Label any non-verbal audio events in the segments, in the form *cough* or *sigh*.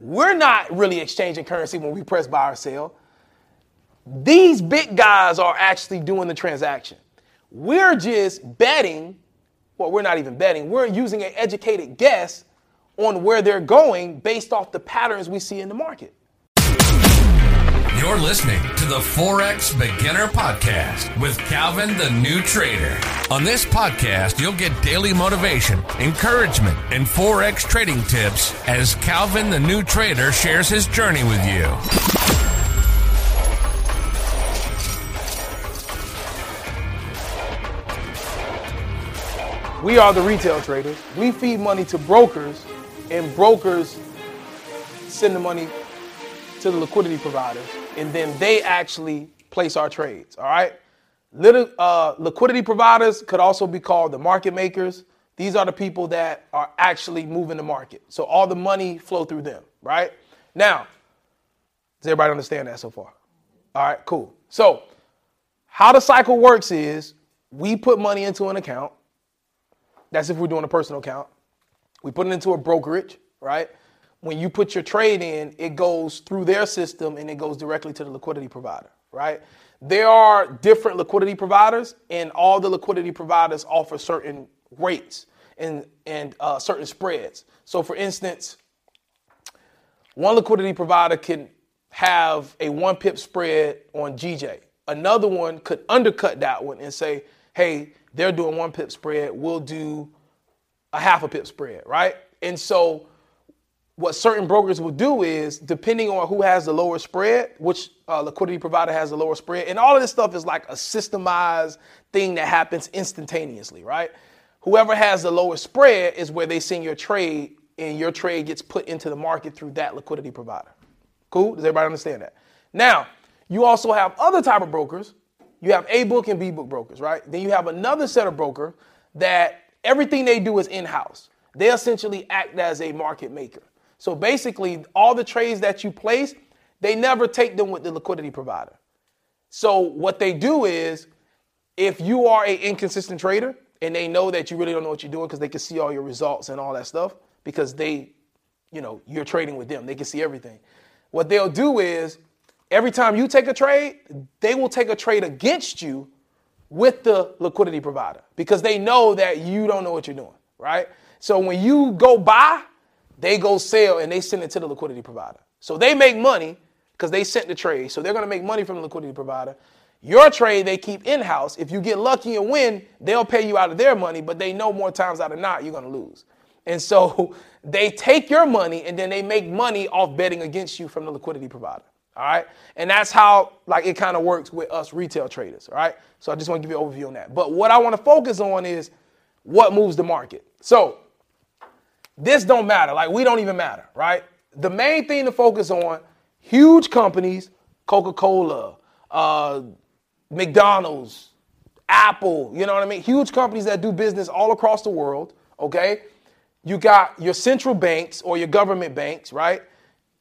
We're not really exchanging currency when we press buy or sell. These big guys are actually doing the transaction. We're just betting, well, we're not even betting, we're using an educated guess on where they're going based off the patterns we see in the market. You're listening to the Forex Beginner Podcast with Calvin the New Trader. On this podcast, you'll get daily motivation, encouragement, and Forex trading tips as Calvin the New Trader shares his journey with you. We are the retail traders. We feed money to brokers, and brokers send the money to the liquidity providers, and then they actually place our trades. All right. Little uh, liquidity providers could also be called the market makers. These are the people that are actually moving the market. So all the money flow through them. Right now, does everybody understand that so far? All right, cool. So how the cycle works is we put money into an account. That's if we're doing a personal account. We put it into a brokerage, right? When you put your trade in, it goes through their system and it goes directly to the liquidity provider, right? There are different liquidity providers, and all the liquidity providers offer certain rates and, and uh, certain spreads. So, for instance, one liquidity provider can have a one pip spread on GJ. Another one could undercut that one and say, hey, they're doing one pip spread, we'll do a half a pip spread, right? And so what certain brokers will do is, depending on who has the lower spread, which uh, liquidity provider has the lower spread, and all of this stuff is like a systemized thing that happens instantaneously, right? Whoever has the lower spread is where they send your trade, and your trade gets put into the market through that liquidity provider. Cool? Does everybody understand that? Now, you also have other type of brokers. You have A book and B book brokers, right? Then you have another set of broker that everything they do is in-house. They essentially act as a market maker. So basically, all the trades that you place, they never take them with the liquidity provider. So what they do is, if you are an inconsistent trader and they know that you really don't know what you're doing because they can see all your results and all that stuff because they, you know, you're trading with them, they can see everything. What they'll do is, every time you take a trade, they will take a trade against you with the liquidity provider because they know that you don't know what you're doing, right? So when you go buy, they go sell and they send it to the liquidity provider. So they make money because they sent the trade. So they're going to make money from the liquidity provider. Your trade they keep in house. If you get lucky and win, they'll pay you out of their money, but they know more times out of not you're going to lose. And so *laughs* they take your money and then they make money off betting against you from the liquidity provider. All right. And that's how like it kind of works with us retail traders. All right. So I just want to give you an overview on that. But what I want to focus on is what moves the market. So this don't matter. Like we don't even matter, right? The main thing to focus on, huge companies, Coca-Cola, uh, McDonald's, Apple, you know what I mean? Huge companies that do business all across the world, okay? You got your central banks or your government banks, right?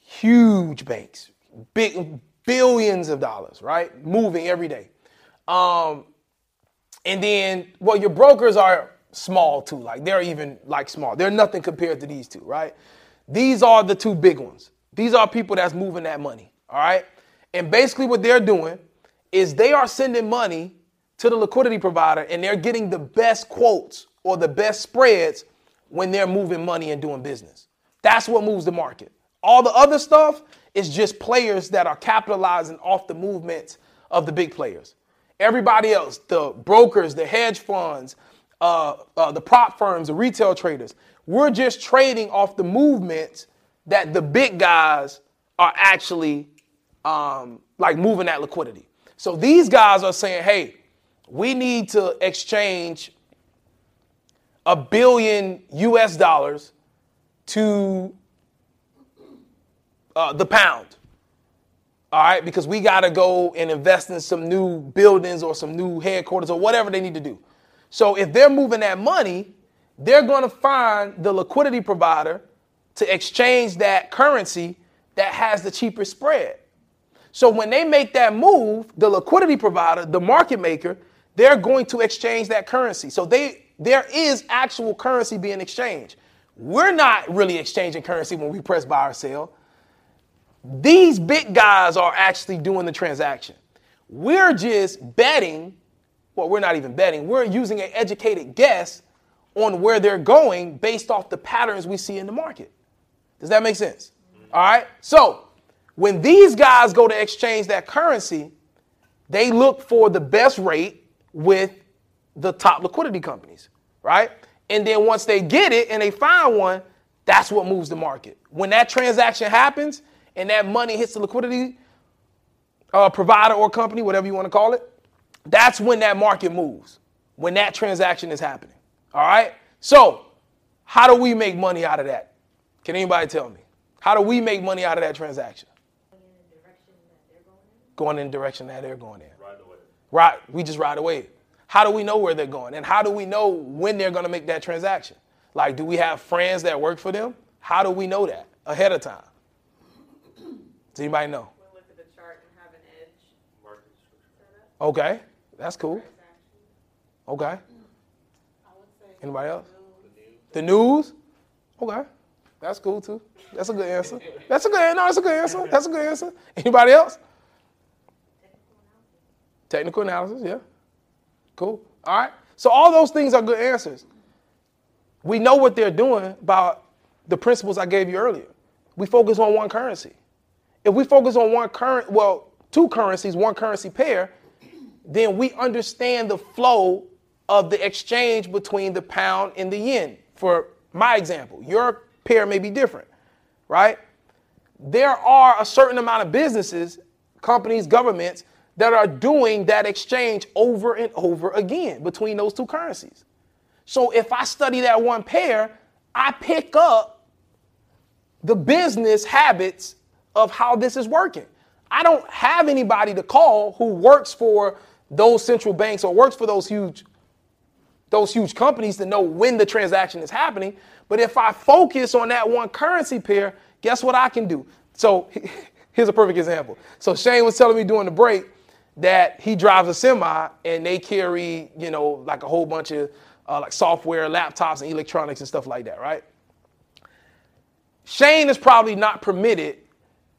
Huge banks, big billions of dollars, right? Moving every day. Um, and then, well, your brokers are small too. Like they're even like small. They're nothing compared to these two, right? These are the two big ones. These are people that's moving that money, all right? And basically what they're doing is they are sending money to the liquidity provider and they're getting the best quotes or the best spreads when they're moving money and doing business. That's what moves the market. All the other stuff is just players that are capitalizing off the movements of the big players. Everybody else, the brokers, the hedge funds, uh, uh, the prop firms, the retail traders. We're just trading off the movements that the big guys are actually um, like moving that liquidity. So these guys are saying, hey, we need to exchange a billion US dollars to uh, the pound. All right, because we got to go and invest in some new buildings or some new headquarters or whatever they need to do. So if they're moving that money, they're going to find the liquidity provider to exchange that currency that has the cheaper spread. So when they make that move, the liquidity provider, the market maker, they're going to exchange that currency. So they there is actual currency being exchanged. We're not really exchanging currency when we press buy or sell. These big guys are actually doing the transaction. We're just betting, well, we're not even betting, we're using an educated guess on where they're going based off the patterns we see in the market. Does that make sense? All right. So when these guys go to exchange that currency, they look for the best rate with the top liquidity companies, right? And then once they get it and they find one, that's what moves the market. When that transaction happens and that money hits the liquidity uh, provider or company, whatever you want to call it, that's when that market moves, when that transaction is happening. All right? So, how do we make money out of that? Can anybody tell me? How do we make money out of that transaction? Going in the direction that they're going in. Ride away. Right. We just ride away. How do we know where they're going? And how do we know when they're going to make that transaction? Like, do we have friends that work for them? How do we know that ahead of time? Does anybody know? We'll look at the chart and have an edge. Okay, that's cool. Okay. Anybody else? The news? Okay. That's cool too. That's a good answer. That's a good no, that's a good answer. That's a good answer. Anybody else? Technical analysis, yeah. Cool. All right. So all those things are good answers. We know what they're doing about the principles I gave you earlier. We focus on one currency. If we focus on one current, well, two currencies, one currency pair, then we understand the flow of the exchange between the pound and the yen. For my example, your pair may be different, right? There are a certain amount of businesses, companies, governments that are doing that exchange over and over again between those two currencies. So if I study that one pair, I pick up the business habits of how this is working. I don't have anybody to call who works for those central banks or works for those huge those huge companies to know when the transaction is happening. But if I focus on that one currency pair, guess what I can do? So *laughs* here's a perfect example. So Shane was telling me during the break that he drives a semi and they carry, you know, like a whole bunch of uh, like software, laptops, and electronics and stuff like that, right? Shane is probably not permitted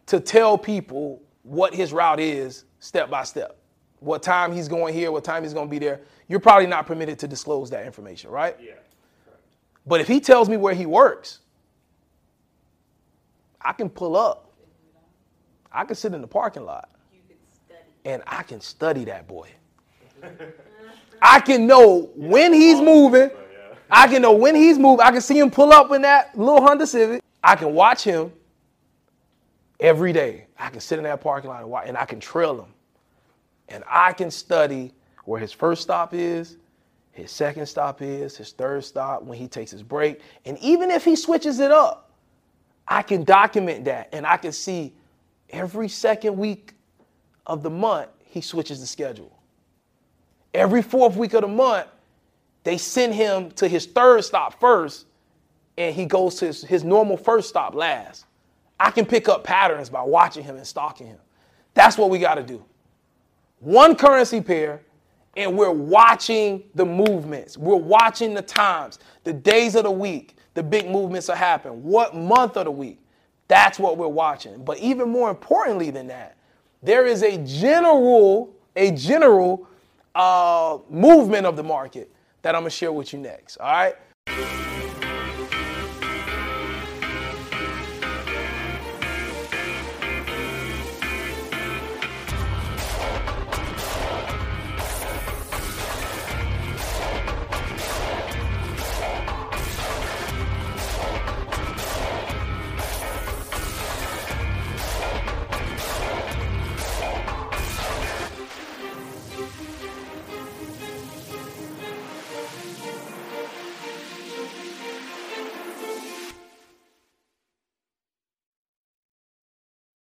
to tell people what his route is step by step. What time he's going here, what time he's going to be there. You're probably not permitted to disclose that information, right? Yeah. But if he tells me where he works, I can pull up. I can sit in the parking lot and I can study that boy. *laughs* I can know when he's moving. I can know when he's moving. I can see him pull up in that little Honda Civic. I can watch him every day. I can sit in that parking lot and watch, and I can trail him. And I can study where his first stop is, his second stop is, his third stop, when he takes his break. And even if he switches it up, I can document that and I can see every second week of the month, he switches the schedule. Every fourth week of the month, they send him to his third stop first, and he goes to his, his normal first stop last. I can pick up patterns by watching him and stalking him. That's what we got to do. One currency pair, and we're watching the movements. We're watching the times, the days of the week, the big movements are happening. What month of the week? That's what we're watching. But even more importantly than that, there is a general, a general uh, movement of the market that I'm gonna share with you next. All right.